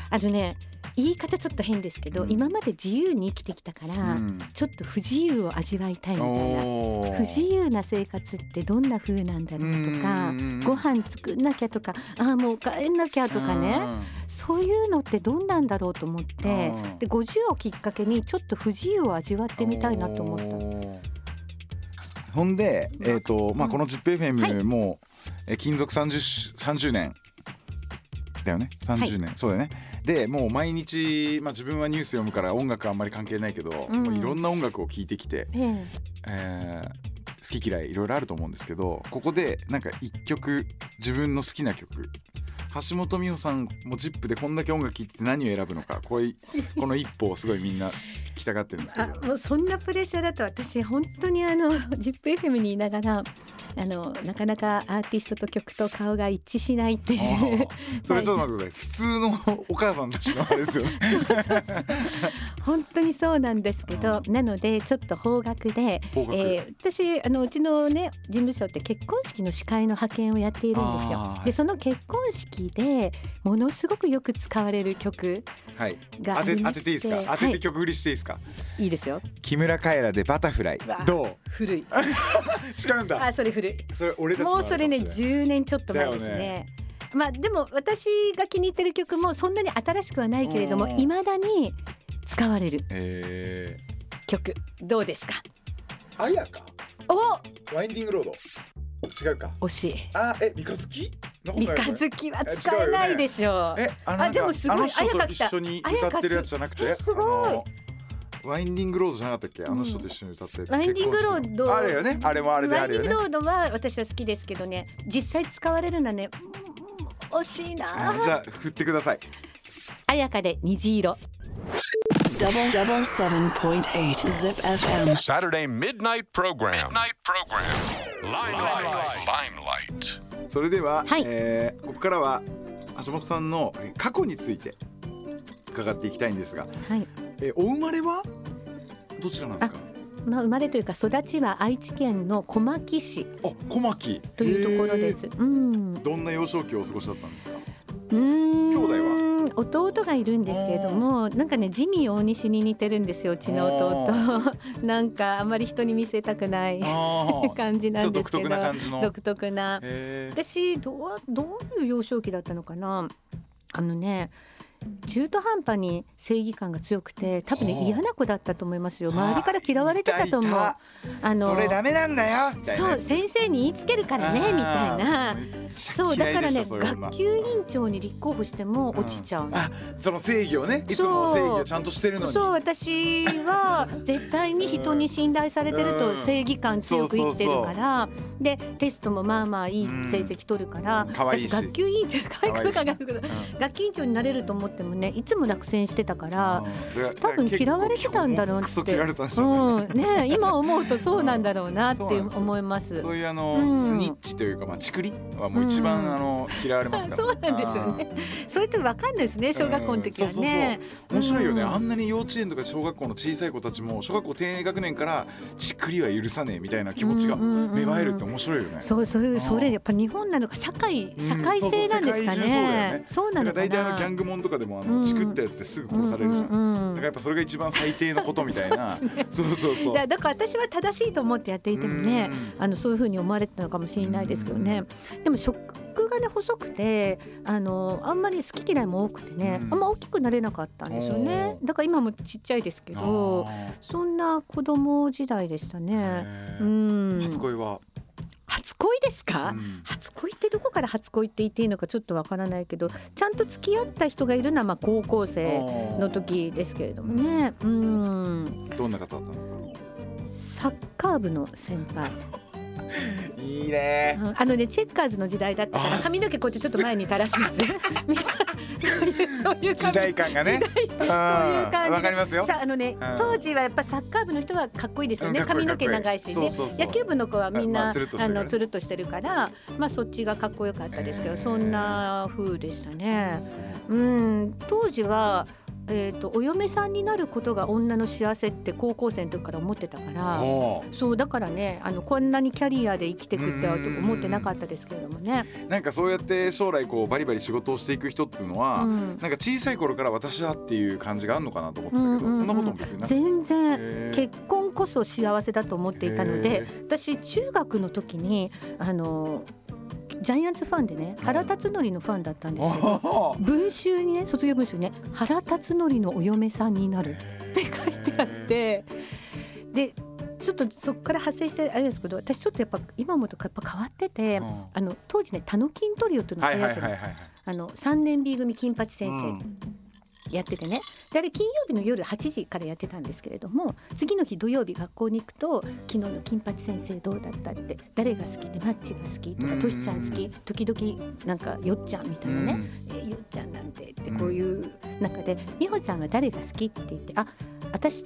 あのね言い方ちょっと変ですけど、うん。今まで自由に生きてきたから、うん。ちょっと不自由を味わいたいみたいな。不自由な生活ってどんな風なんだろうとかうんご飯作んなきゃとかあーもう帰んなきゃとかね。そういうのってどんなんだろうと思ってうん。で50をきっかけにちょっと不自由を味わってみたいなと思った。たほんで、えーとまあ、この ZIPFM も、えー勤続 30, 30年だよね？30年、そうだよねでもう毎日、まあ、自分はニュース読むから音楽あんまり関係ないけど、うん。もういろんな音楽を聴いてきて、ええ。えー好き嫌いいろいろあると思うんですけどここでなんか一曲自分の好きな曲橋本美穂さんも ZIP でこんだけ音楽聴いてて何を選ぶのかこういこの一歩をすごいみんな聞きたがってるんですけあど。もうそんなプレッシャーだと私本当にあの ZIPFM にいながらあのなかなかアーティストと曲と顔が一致しないっていう。それちょっと待ってください。普通のお母さんたちのあれですよね。本当にそうなんですけど、なのでちょっと方角で、方角。えー私あのうちのね事務所って結婚式の司会の派遣をやっているんですよ。でその結婚式でものすごくよく使われる曲はい。がありまして当てていいですか？当てはい。て曲振りしていいですか、いいですよ。木村カエラでバタフライ。わどう？古い。違うんだ。あそれ古い。それ俺たちのもうそれねあるかもしれない。10年ちょっと前ですね。ね。まあでも私が気に入ってる曲もそんなに新しくはないけれどもうん。いまだに使われるえ曲どうですか？ー、あやか？お！ワインディングロード違うか。惜しい。あえ三日月？三日月は使えないでしょう。えあでもすごいあの人綾香来た。と一緒に歌ってるやつじゃなくて？すごい。ワインディングロードじゃなかったっけ？あの人と一緒に歌ったやつ、ワインディングロード。あれよね。あれもあれであワインディングロードは私は好きですけどね。実際使われるのはね。うん。惜しいな。あじゃあ振ってください。綾香で虹色 Double double seven point eight Zip FM. Saturday midnight program. Midnight program. Limelight. Limelight. それでは、はいえーここからは橋本さんのえー過去について伺っていきたいんですが、はいえーお生まれはどちらなんですか？まあ生まれというか育ちは愛知県の小牧市あ小牧というところです。うん。どんな幼少期をお過ごしだったんですか？うーん兄弟は？弟がいるん。ですけれどもなんかねジミー大西に似てるんですよ。うちの弟なんかあんまり人に見せたくない 感じなんですけど。独特な感じの。独特な。へー。私どうどういう幼少期だったのかな。あのね中途半端に正義感が強くて多分ねはあ嫌な子だったと思いますよ。周りから嫌われてたと思う。あのそれダメなんだよ。そう先生に言いつけるからねみたいな。そうだからね学級委員長に立候補しても落ちちゃう。の、あその正義をねいつも正義をちゃんとしてるのに。そう私は絶対に人に信頼されてるとうん。正義感強く生きてるから。でテストもまあまあいい成績取るから。私学級委員長学級委員長になれると思ってもねいつも落選してたからうん多分嫌われてたんだろうって。うん。ね今思うとそうなんだろうなって思います。そう。いうあの、うん。スニッチというかまあチクリはもう一番、うん。あの嫌われますからそうなんですよね。それってわかんないですね小学校の時はね。面白いよね、うん。あんなに幼稚園とか小学校の小さい子たちも小学校低学年からチクリは許さねえみたいな気持ちが芽生えるって面白いよね。そうそういうそれうんやっぱ日本なのか社会うん。社会性なんですかね。ね。そうなのかだから大体あのな。ギャングモンとかでもあの、うん。チクったやつってすぐ殺されるじゃん。だからやっぱそれが一番最低のことみたいな。そうそうそう。いやだから私は正しいと思ってやっていてもねうんあのそういうふうに思われてたのかもしれないですけどね。でも食がね細くてあのあんまり好き嫌いも多くてねうん。あんま大きくなれなかったんですよね。だから今もちっちゃいですけどあそんな子供時代でしたーね。へうーん。初恋は？初恋ですか、うん。初恋ってどこから初恋って言っていいのかちょっとわからないけどちゃんと付き合った人がいるのはまあ高校生の時ですけれどもね。うん。どんな方だったんですか？サッカー部の先輩 いいね。うんあのねチェッカーズの時代だったからあ髪の毛こうやってちょっと前に垂らすやつ そういうそういう時代感がね。そういう感じかりますよ。さああのね、うん。当時はやっぱサッカー部の人はかっこいいですよね、髪の毛長いしね。野球部の子はみんな、まああるからね。のつるっとしてるからまあそっちがかっこよかったですけど、そんな風でしたね。うん。当時はえー、とお嫁さんになることが女の幸せって高校生の時から思ってたからおそうだからねあのこんなにキャリアで生きてくっては思ってなかったですけれどもね。なんかそうやって将来こうバリバリ仕事をしていく人っていうのは、うん。なんか小さい頃から私はっていう感じがあるのかなと思ってたけど、うんうんうん。そんなことも別にな全然結婚こそ幸せだと思っていたのへで私中学の時にあのジャイアンツファンでね原辰徳のファンだったんですけど 文集にね卒業文集にね「原辰徳のお嫁さんになる」って書いてあって。でちょっとそこから派生してあれですけど私ちょっとやっぱ今思うとやっぱ変わってて、うん。あの当時ね「タノキントリオ」っていうのがはい流行ってるはいはいはいあの3年 B 組金八先生、うんやっててねであれ金曜日の夜8時からやってたんですけれども次の日土曜日学校に行くと「昨日の金八先生どうだった?」って「誰が好き?」って「マッチが好き?」とかうん「トシちゃん好き?」時々なんか「よっちゃん」みたいなね「えよっちゃんなんて」ってこういう中で「美穂ちゃんは誰が好き?」って言って「あ私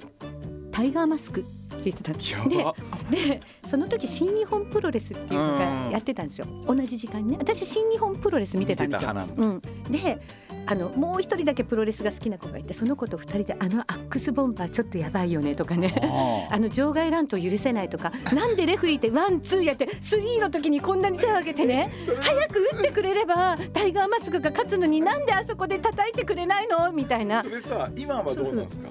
タイガーマスク」って言ってたんででその時新日本プロレスっていうのがやってたんですよ同じ時間にね私新日本プロレス見てたんですよ。うん、であのもう一人だけプロレスが好きな子がいてその子と二人で「あのアックスボンバーちょっとやばいよね」とかね。あ あの場外乱闘許せないとか。なんでレフリーってワンツーやってスリーの時にこんなに手を挙げてね。早く打ってくれればタイガーマスクが勝つのになんであそこで叩いてくれないのみたいな。それさ今はどうなんですか？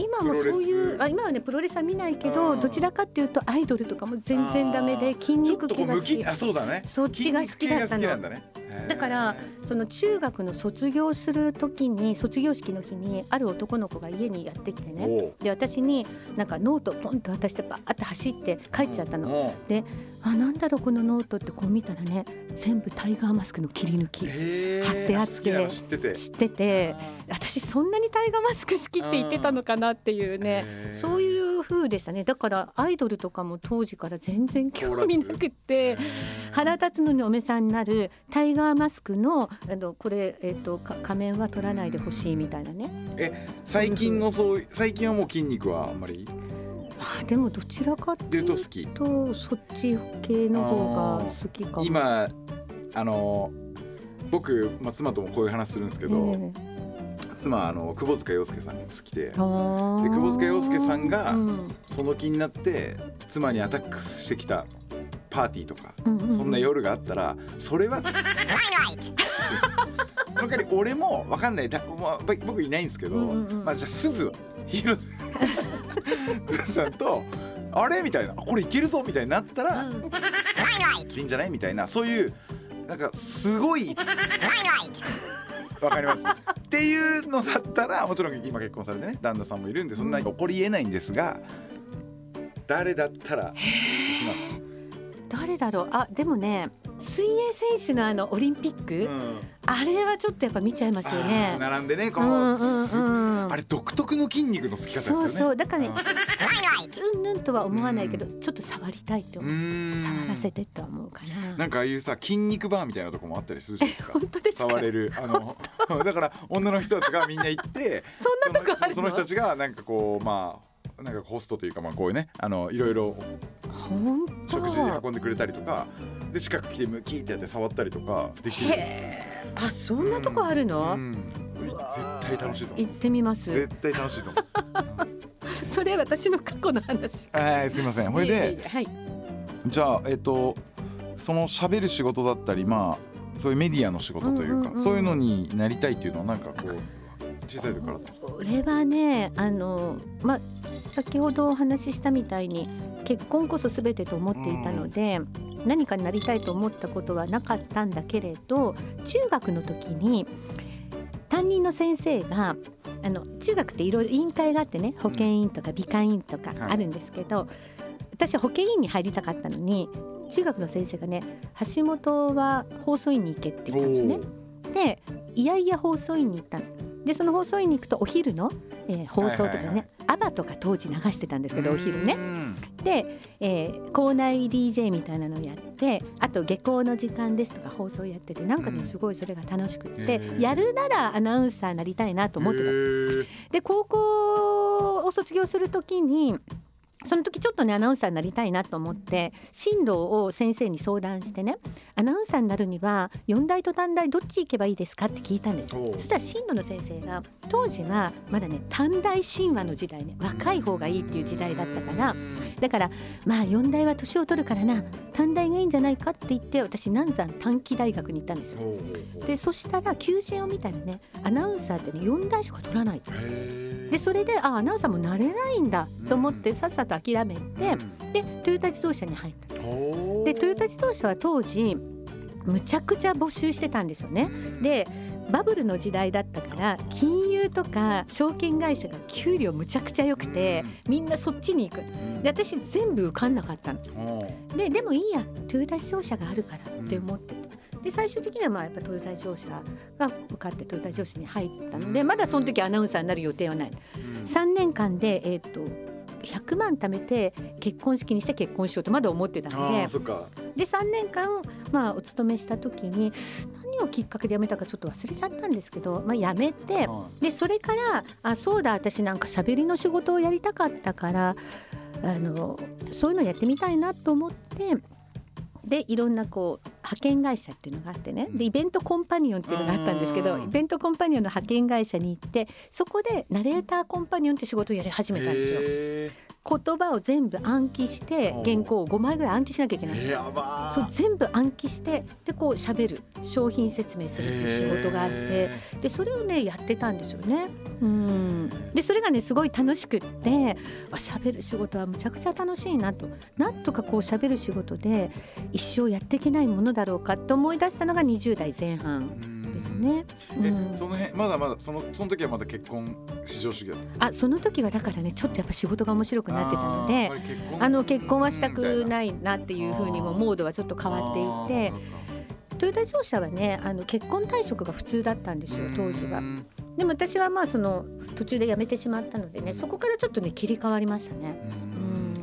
今もそういうあ今はねプロレスは見ないけどうんどちらかっていうとアイドルとかも全然ダメで筋肉系が好き。あそうだね。そっちが好きだったの。筋肉系が好きなんだからその中学の卒業する時に卒業式の日にある男の子が家にやってきてね。で私になんかノートポンと渡してバーって走って帰っちゃったの。であなんだろうこのノートってこう見たらね全部タイガーマスクの切り抜き貼ってあって知ってて。知ってて私そんなにタイガーマスク好きって言ってたのかなっていうねそういう風でしたね。だからアイドルとかも当時から全然興味なくって腹立つのにおめさんになるタイガーマスクのあのこれ、えっとか仮面は取らないでほしいみたいなね。え最近のそう最近はもう筋肉はあんまり？あでもどちらかっていいううと好きとそっち系の方が好きかも。今あの僕、まあ、妻ともこういう話するんですけど、え妻あの窪塚洋介さんが好きでで窪塚洋介さんがうん。その気になって妻にアタックしてきたパーティーとか、うんうんうん。そんな夜があったらそれはその代わり俺もわかんない。だ、まあ、僕いないんですけど、うんうんうん。まあじゃあ鈴は広瀬さんとあれ？みたいな。これいけるぞみたいになったら、いいんじゃない？みたいな。そういうなんかすごいわかります。っていうのだったらもちろん今結婚されてね旦那さんもいるんでそんなに起こりえないんですが誰だったらできます誰だろう？あでもね水泳選手のあのオリンピック、うん。あれはちょっとやっぱ見ちゃいますよね。並んでねこうんの、うんすうん。あれ独特の筋肉のつき方ですよね。そうそうだからねうん。うんぬんとは思わないけど、ちょっと触りたいってう思う。ーん。触らせてとは思うかな。なんかああいうさ筋肉バーみたいなとこもあったりするじゃないですか。本当ですか？触れる。あの だから女の人たちがみんな行って そんなとこあるのその人たちがなんかこうまあなんかホストというかまあこういうねあのいろいろ。食事運んでくれたりとかで近く来てムキーってやって触ったりとかできる。あそんなとこあるの？うん絶対楽しいと思う行ってみます絶。対楽しいと思う それ私の過去の話。はいすいませんこれいではい。じゃあえっとその喋る仕事だったりまあそういうメディアの仕事というか、うんうんうんそういうのになりたいっていうのはなんかこう小さい時からですか？俺はねあのまあ先ほどお話ししたみたいに結婚こそ全てと思っていたので、何かになりたいと思ったことはなかったんだけれど中学の時に担任の先生があの中学っていろいろ委員会があってね保健委員とか美観委員とかはい。あるんですけど、私は保健委員に入りたかったのに中学の先生がね橋本は放送委員に行けって言ったんですね。でいやいや放送委員に行ったの。でその放送委員に行くとお昼の、えー放送とかね、はいアバとか当時流してたんですけどお昼ね。うんで、えー校内 DJ みたいなのをやってあと下校の時間ですとか放送やっててなんかうん。ねすごいそれが楽しくって、やるならアナウンサーになりたいなと思ってた。で高校を卒業する時にその時ちょっとねアナウンサーになりたいなと思って進路を先生に相談してねアナウンサーになるには四大と短大どっち行けばいいですかって聞いたんですそしたら進路の先生が当時はまだね短大神話の時代ね若い方がいいっていう時代だったからだからまあ四大は年を取るからな短大がいいんじゃないかって言って私南山短期大学に行ったんですよ。でそしたら求人を見たらねアナウンサーってね4大しか取らないでそれであアナウンサーもなれないんだと思ってさっさと諦めて、でトヨタ自動車に入った。でトヨタ自動車は当時むちゃくちゃ募集してたんですよね。でバブルの時代だったから金融とか証券会社が給料むちゃくちゃ良くてみんなそっちに行く。で私全部受かんなかったの。ほででもいいやトヨタ自動車があるからって思ってて。で最終的にはまあやっぱトヨタ自動車が受かってトヨタ自動車に入ったのでまだその時アナウンサーになる予定はない。3年間で、えー、と100万貯めて結婚式にして結婚しようとまだ思ってたあのでで3年間、まあ、お勤めした時に何をきっかけで辞めたかちょっと忘れちゃったんですけど、まあ、辞めてはでそれからあそうだ私なんか喋りの仕事をやりたかったからあのそういうのやってみたいなと思って。でいろんなこう派遣会社っていうのがあってね。でイベントコンパニオンっていうのがあったんですけどうん。イベントコンパニオンの派遣会社に行ってそこでナレーターコンパニオンって仕事をやり始めたんですよ。へ言葉を全部暗記して原稿を5枚ぐらい暗記しなきゃいけない。そう全部暗記してでこう喋る。商品説明するっていう仕事があって。へでそれをねやってたんですよね。うん。でそれがねすごい楽しくってあ喋る仕事はむちゃくちゃ楽しいなと。なんとかこう喋る仕事で一生やっていけないものだろうかと思い出したのが20代前半ーですね。えうんその辺まだまだそのその時はまだ結婚至上主義だったあその時はだからねちょっとやっぱ仕事が面白くなってたのであの結婚はしたくいないなっていうふうにもモードはちょっと変わっていてトヨタ自動車はねあの結婚退職が普通だったんですよ当時は。でも私はまあその途中で辞めてしまったのでねそこからちょっとね切り替わりましたね。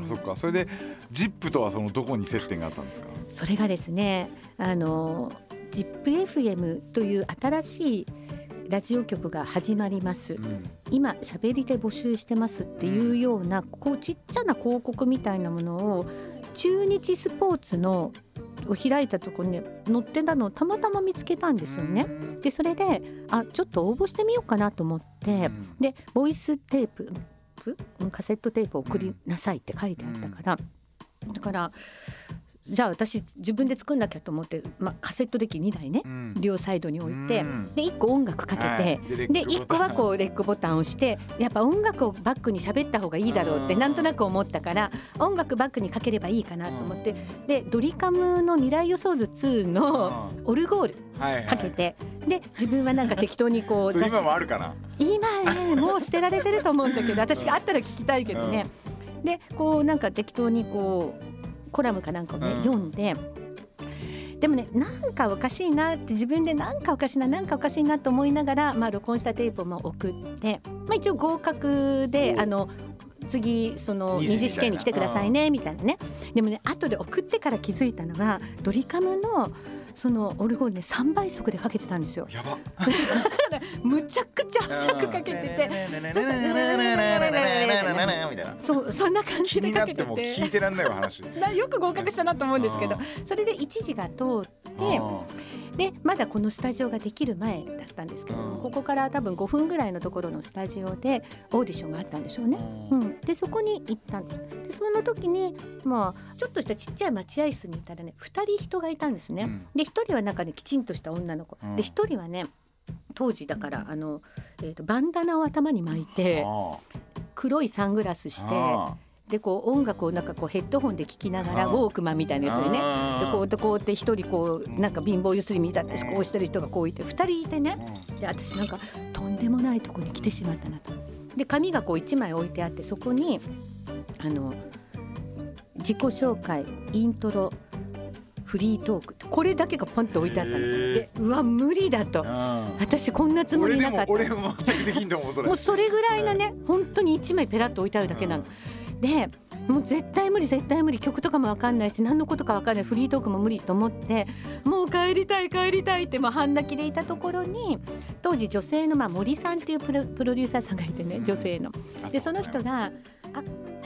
うん。そっか。それでジップとはそのどこに接点があったんですか？それがですねあの ZIPFM という新しいラジオ局が始まります。今喋りで募集してますっていうようなこうちっちゃな広告みたいなものを中日スポーツのを開いたところに載ってたのをたまたま見つけたんですよね。でそれであちょっと応募してみようかなと思ってでボイステープうんカセットテープを送りなさいって書いてあったから、だからじゃあ私自分で作んなきゃと思って、まあ、カセットデッキ2台ね、両サイドに置いて、うん。で1個音楽かけて、はい。でレックでボタン。1個はこうレックボタンを押してやっぱ音楽をバックに喋った方がいいだろうってうん。なんとなく思ったから音楽バックにかければいいかなと思ってでドリカムの「未来予想図2」のオルゴールはいはい。かけてで自分はなんか適当にこう 今も誌あるかな。今ねもう捨てられてると思うんだけど私があったら聞きたいけどね、でこうなんか適当にこうコラムかなんかをね、うん。読んででもねなんかおかしいなって自分でなんかおかしいななんかおかしいなと思いながら、まあ、録音したテープをまあ送って、まあ、一応合格であの次その二次試験に来てくださいねみたいなね。でもね後で送ってから気づいたのがドリカムのそのオルゴールね3倍速でかけてたんですよ。やば。むちゃくちゃ早くかけてて。そうそう。みたいなそうそんな感じでかけてっても聞いててらんないわ話なよく合格したなと思うんですけどあそれで一時が通ってでまだこのスタジオができる前だったんですけどうん。ここから多分5分ぐらいのところのスタジオでオーディションがあったんでしょうね。うん、でそこに行ったんでその時にまあちょっとしたちっちゃい待合室にいたらね2人人がいたんですね。うん。で1人はなんかねきちんとした女の子、うん。で1人はね当時だからあの、えー、とバンダナを頭に巻いて黒いサングラスしてでこう音楽をなんかこうヘッドホンで聴きながらウォークマンみたいなやつでねでこうでこうやって一人こうなんか貧乏ゆすりみたいなこうしてる人がこういて2人いてね。で私なんかとんでもないとこに来てしまったなと。で紙がこう1枚置いてあってそこにあの自己紹介イントロフリートーク。これだけがポンと置いてあったの。でうわ無理だと。私こんなつもりなかった俺もうそれ。もうそれぐらいなね 本当に1枚ペラッと置いてあるだけなの。でもう絶対無理絶対無理曲とかも分かんないし何のことか分かんないフリートークも無理と思ってもう帰りたい帰りたいってもう半泣きでいたところに当時女性のまあ森さんっていうプロプロデューサーさんがいてね女性の。でその人が「あ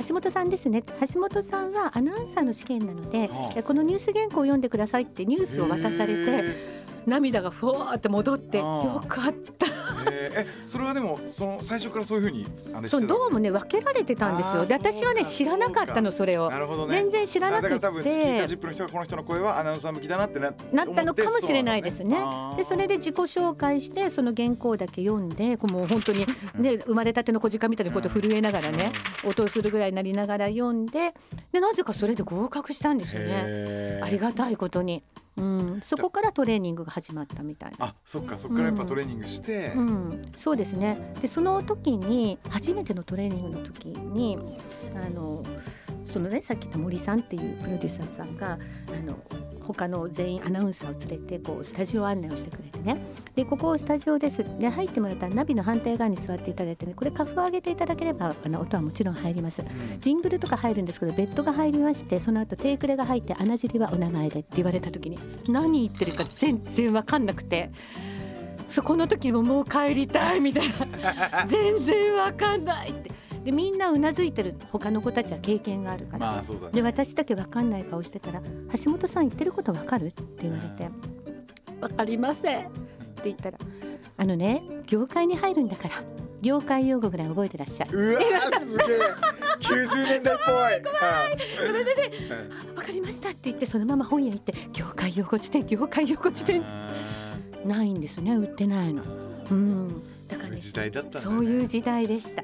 橋本さんですね橋本さんはアナウンサーの試験なのでこのニュース原稿を読んでください」ってニュースを渡されて涙がふわーって戻って「ああ。よかった」えー。えそれはでもその最初からそういうふうにそうどうもね分けられてたんですよ。で私はねか知らなかったのそれを。なるほどね。全然知らなくっあだから多分聞いたてジップの人がこの人の声はアナウンサー向きだなってななったのかもしれないですね。でそれで自己紹介してその原稿だけ読んでこうもう本当にね 生まれたての小鹿みたいにこうやって震えながらね音をするぐらいになりながら読んででなぜかそれで合格したんですよね。ありがたいことに、うん、そこからトレーニングが始まったみたいな。あそっかそっからやっぱトレーニングして、うん、そうですね。でその時に初めてのトレーニングの時にあのそのねさっき言った森さんっていうプロデューサーさんがあの他の全員アナウンサーを連れてこうスタジオ案内をしてくれてね。でここスタジオです。で入ってもらったらナビの反対側に座っていただいてねこれカフを上げていただければあの音はもちろん入ります。ジングルとか入るんですけどベッドが入りましてその後テイクレが入って穴尻はお名前でって言われた時に何言ってるか全然わかんなくてそこの時ももう帰りたいみたいな。全然わかんないってでみんなうなずいてる。他の子たちは経験があるから、まあそうだね。で私だけわかんない顔してたら「橋本さん言ってることわかる?」って言われて「わかりません」って言ったら「あのね業界に入るんだから業界用語ぐらい覚えてらっしゃい」うわすげえ。90年代っぽい。それでね「わかりました」って言ってそのまま本屋行って「業界用語辞典業界用語辞典」ないんですね売ってないの。うんだからういう時代だったね。そういう時代でした。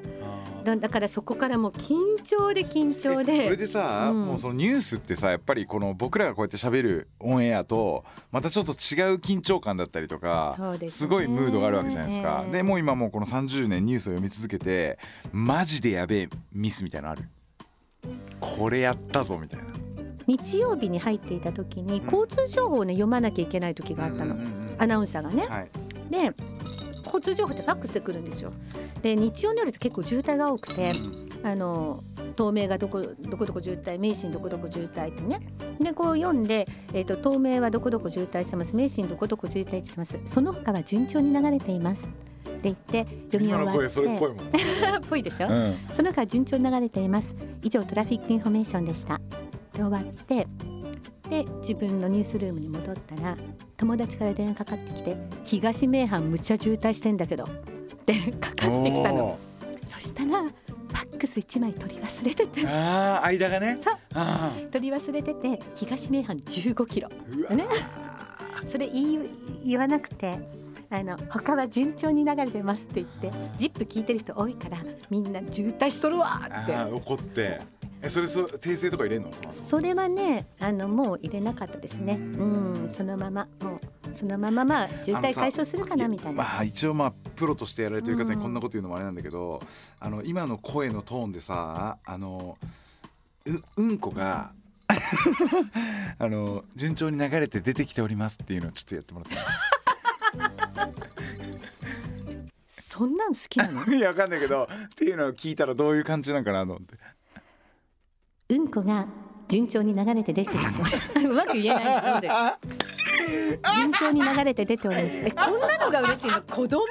だだからそこからもう緊張で緊張で。え それでさ、うん。もうそのニュースってさやっぱりこの僕らがこうやって喋るオンエアとまたちょっと違う緊張感だったりとかすね。ごいムードがあるわけじゃないですか、ええでもう今もうこの30年ニュースを読み続けてマジでやべえミスみたいなのある？これやったぞみたいな。日曜日に入っていた時に交通情報をね読まなきゃいけない時があったの、アナウンサーがね。はい。で交通情報ってファックスで来るんですよ。で日曜の夜って結構渋滞が多くてあの東名がどこどこどこ渋滞名神どこどこ渋滞ってね。でこう読んで、えー、と東名はどこどこ渋滞してます名神どこどこ渋滞してます。その他は順調に流れています。って言って読み終わって。声それっぽいもん、っ ぽいでしょ、うん。その他は順調に流れています。以上トラフィックインフォメーションでした。で終わってで自分のニュースルームに戻ったら友達から電話かかってきて東名阪むっちゃ渋滞してんだけどってかかってきたの。おそしたらファックス1枚取り忘れてて。ーあー間がね。そう。あ取り忘れてて東名阪15キロ。ね。それ言い言わなくてあの他は順調に流れてますって言ってジップ聞いてる人多いからみんな渋滞しとるわって。怒ってえそれそう訂正とか入れんの？それはねあのもう入れなかったですね。ううんんそのまま。もうそのまままあ渋滞解消するかなみたいな。まあ一応まあプロとしてやられてる方にうん。こんなこと言うのもあれなんだけど、あの今の声のトーンでさあのううんこが あの順調に流れて出てきておりますっていうのをちょっとやってもらってそんなん好きなの？い いやわかんないけどっていうのを聞いたらどういう感じなんかなと思ってうんこが順調に流れて出てる うまく言えないので。順調に流れて出ております。えこんなのが嬉しいの？子供？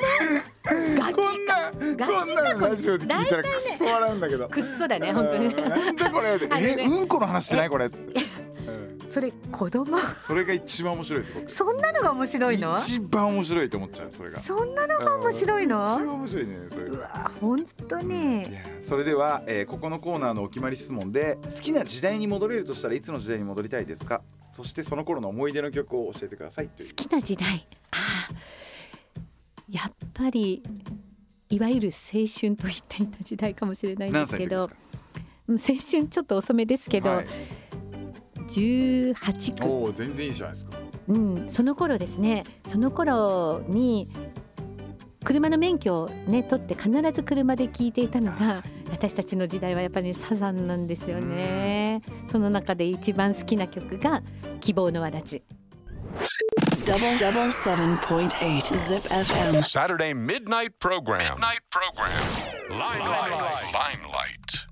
ガキこんなこんなのラジオで聞いたらくっそ笑うんだけど。くっそだね本当に。うん。なんだこれ？えうんこの話してない？これ。っつって、うんそれ子供？それが一番面白いです僕。そんなのが面白いの？一番面白いと思っちゃうそれが。そんなのが面白い一の番面白いねそれが。うわ本当に。それでは、えーここのコーナーのお決まり質問で好きな時代に戻れるとしたらいつの時代に戻りたいですか？そしてその頃の思い出の曲を教えてください好きな時代。ああやっぱりいわゆる青春と言っていた時代かもしれないんで何すけど青春ちょっと遅めですけど、はい18区、おお全然いいじゃないですかうん、その頃ですねその頃に車の免許をね取って必ず車で聴いていたのが私たちの時代はやっぱり、ね、サザンなんですよね。その中で一番好きな曲が「希望の輪立ち Double double seven point eight Zip FM. Saturday midnight program. Midnight program. Limelight. Limelight.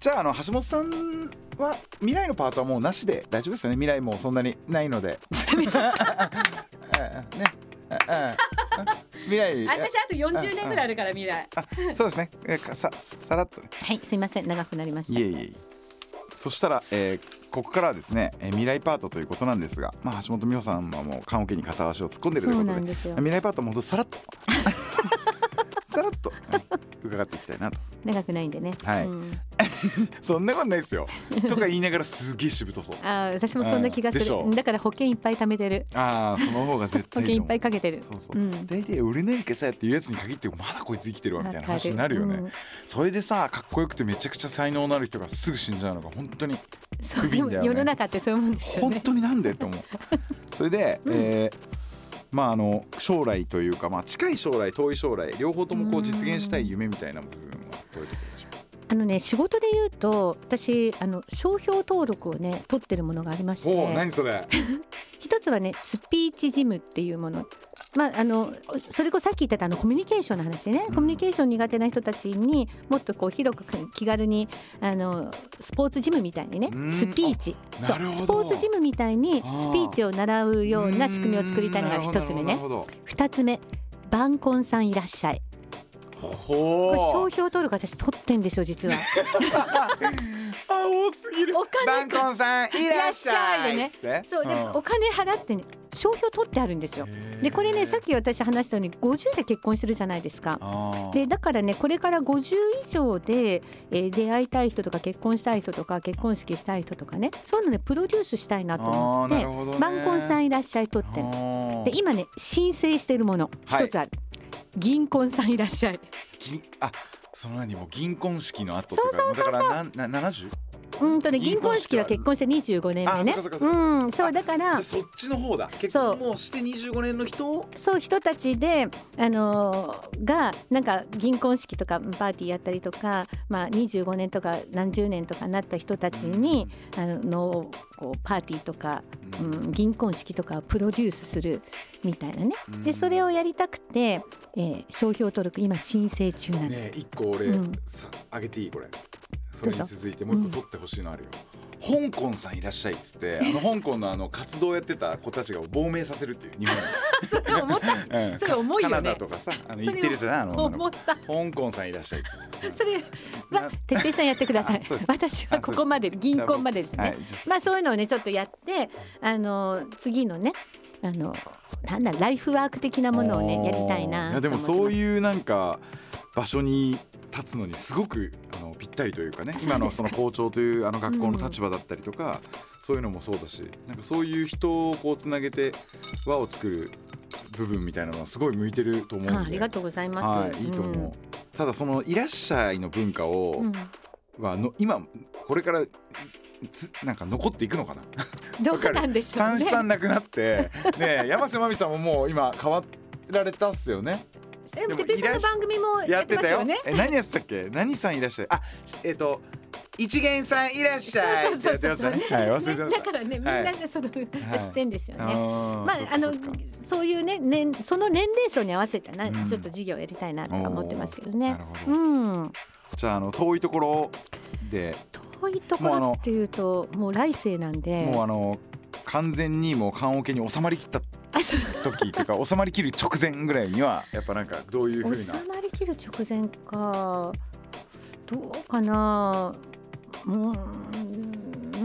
じゃああの橋本さんは未来のパートはもうなしで大丈夫ですよね。未来もそんなにないので。ね 未来。あと40年ぐらいあるから未来。あそうですね。えかささらっとね。はいすいません。長くなりました。いえいえいえ。そしたら、えーここからはですね、えー未来パートということなんですが、まあ、橋本美穂さんはもう棺桶に片足を突っ込んでるということで未来パートもほんとさらっと。さらっと、はい。伺っていきたいなと。長くないんでね。はい。うん そんなことないですよ。とか言いながらすげえしぶとそう。あー私もそんな気がする。だから保険いっぱい貯めてる。ああその方が絶保険いっぱ対いかけてる。そうそう、うん。大体俺なんかさっていうやつに限ってまだこいつ生きてるわみたいな話になるよね、わかるそれでさかっこよくてめちゃくちゃ才能のある人がすぐ死んじゃうのが本当にそうでも不憫だよね。世の中ってそういうもんですよね。本当になんでと思う。それで、えーまああの将来というか、まあ、近い将来遠い将来両方ともこう実現したい夢みたいな部分はどういうところあのね仕事で言うと私あの商標登録をね取ってるものがありましうお何それ？一つはねスピーチジムっていうもの。まああのそれこそさっき言ってたあのコミュニケーションの話ね、うん。コミュニケーション苦手な人たちにもっとこう広く気軽にあのスポーツジムみたいにねうん。スピーチ。そうスポーツジムみたいにスピーチを習うような仕組みを作りたいのが一つ目ね。なるほど。二つ目晩婚さんいらっしゃい商標登録私取ってんですよ実は。あ多すぎる。お金バンコンさんいらっしゃいでね。そうでん。もお金払ってね商標取ってあるんですよ。でこれねさっき私話したように50で結婚してるじゃないですか。でだからねこれから50以上で、えー出会いたい人とか結婚したい人とか結婚式したい人とかね。そういうのねプロデュースしたいなと思って晩婚さんいらっしゃい取ってで今ね申請してるものはい。一つある、銀婚さんいらっしゃいぎあその何もう銀婚式の後とかもうだからなな 70? うんとね銀銀婚式は結婚して25年目ね。うんそうだからでそっちの方だ。結そう。婚もうして25年の人を？そう人たちで、あのーがなんか銀婚式とかパーティーやったりとか、まあ、25年とか何十年とかなった人たちに、あのこうパーティーとか、うん、銀婚式とかをプロデュースするみたいなね。でそれをやりたくて、えー商標登録今申請中なの、ねえ一個俺、うん。さあげていい？これそれに続いてもう一個取ってほしいのあるよ、香港さんいらっしゃいっつってあの香港のあの活動やってた子たちが亡命させるっていう日そう思った。うん。それ重いよね。カナダとかさあのそれ言ってるじゃない？あの思った。香港さんいらっしゃいっつって。それは哲平さんやってください。私はここまで銀婚までですね、はいまあそういうのをねちょっとやってあの次のねあのなんだライフワーク的なものをねやりたいなやでもそういうなんか場所に立つのにすごくあのぴったりというかね今のその校長というあの学校の立場だったりとか、そういうのもそうだしなんかそういう人をこうつなげて輪を作る部分みたいなのはすごい向いてると思うんで。あありがとうございます。はいいいと思う、ただそのいらっしゃいの文化を、うん。はの今これからいつなんか残っていくのかな？どうなんでしょうね。三子さん亡くなってね山瀬まみさんももう今変わられたっすよねでもでもてっぺいさんの番組もややってますよね。え何やってたっけ？何さんいらっしゃい？あえっ、と一元さんいらっしゃい。そうそうそうそう。ってやってましたね。はい忘れてました。だからねみんなでその知ってんですよね。あまああのそういうね年その年齢層に合わせたな、うん。ちょっと授業やりたいなとか思ってますけどね。なる。ほど。うん。じゃああの遠いところで。遠いところっていうともう来世なんで。もうあの完全にもう棺桶に収まりきった時っていうか収まりきる直前ぐらいにはやっぱなんかどういうふう収なまりきる直前か。どうかな。う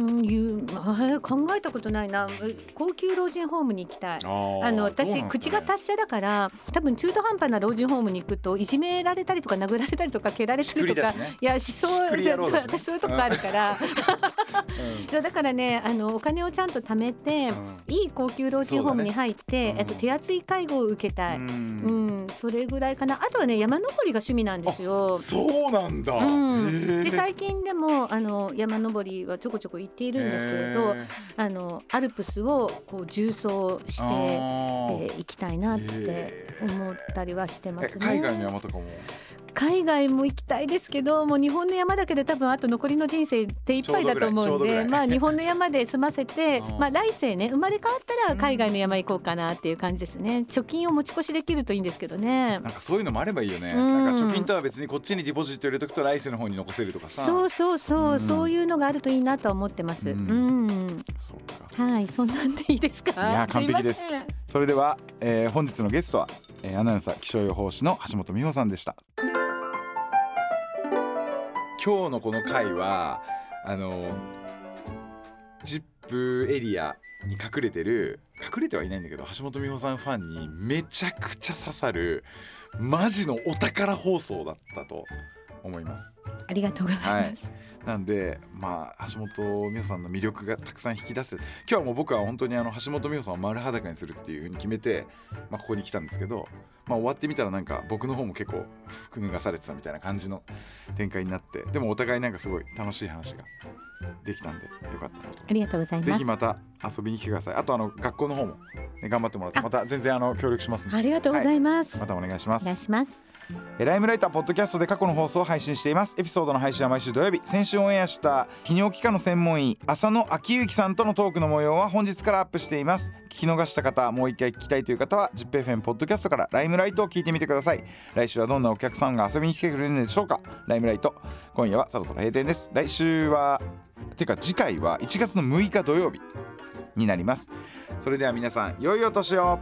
ーんいう考えたことないな。え高級老人ホームに行きたい。ああの私、口が達者だから多分中途半端な老人ホームに行くといじめられたりとか殴られたりとか蹴られたりとか、ね。いやしそうしね私そういうとこあるから。そうだからねあのお金をちゃんと貯めて、いい高級老人ホームに入って、えっと、手厚い介護を受けたい、ううんんそれぐらいかな。あとはね山登りが趣味なんですよ。そうなんだ、で最近でもあの山登りはちょこちょこ行っているんですけれどあのアルプスをこう縦走して、あー。えー行きたいなってへ思ったりはしてますね。え海外の山とかも？海外も行きたいですけどもう日本の山だけで多分あと残りの人生手一杯だと思うんでまあ日本の山で済ませて うん。まあ来世ね生まれ変わったら海外の山行こうかなっていう感じですね。貯金を持ち越しできるといいんですけどね。なんかそういうのもあればいいよね、うん。なんか貯金とは別にこっちにディポジット入れとくと来世の方に残せるとかさ。そうそうそう、うん。そういうのがあるといいなとは思ってます。ううん。うかはい、そんなんでいいですか？いや完璧です。それでは、えー本日のゲストは、えーアナウンサー気象予報士の橋本美穂さんでした今日のこの回はあのジップエリアに隠れてる隠れてはいないんだけど橋本美穂さんファンにめちゃくちゃ刺さるマジのお宝放送だったと。思いますありがとうございます。なんでまあ橋本美穂さんの魅力がたくさん引き出せ今日はもう僕は本当にあの橋本美穂さんを丸裸にするっていうふうに決めて、まあ、ここに来たんですけど、まあ、終わってみたらなんか僕の方も結構服脱がされてたみたいな感じの展開になってでもお互いなんかすごい楽しい話ができたんでよかったなとありがとうございます。ぜひまた遊びに来てくださいあとあの学校の方も、ね、頑張ってもらってあまた全然あの協力しますありがとうございます。またお願いしますお願いします。ライムライターポッドキャストで過去の放送を配信しています。エピソードの配信は毎週土曜日先週オンエアした泌尿器科の専門医浅野昭之さんとのトークの模様は本日からアップしています。聞き逃した方もう一回聞きたいという方は ZIPFM ポッドキャストからライムライトを聞いてみてください。来週はどんなお客さんが遊びに来てくれるんでしょうか。ライムライト今夜はそろそろ閉店です来週はてか次回は1月の6日土曜日。になりますそれでは皆さん良いお年を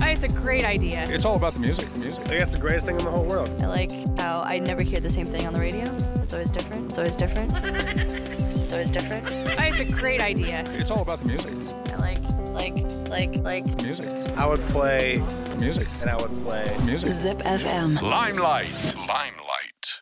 It's a great idea. It's all about the music. The music. I guess the greatest thing in the whole world. I like how I never hear the same thing on the radio. It's always different. It's always different. it's always different. It's a great idea. It's all about the music. I like, like, like, like. Music. I would play Music. and I would play. Music. Zip FM. Limelight. Limelight.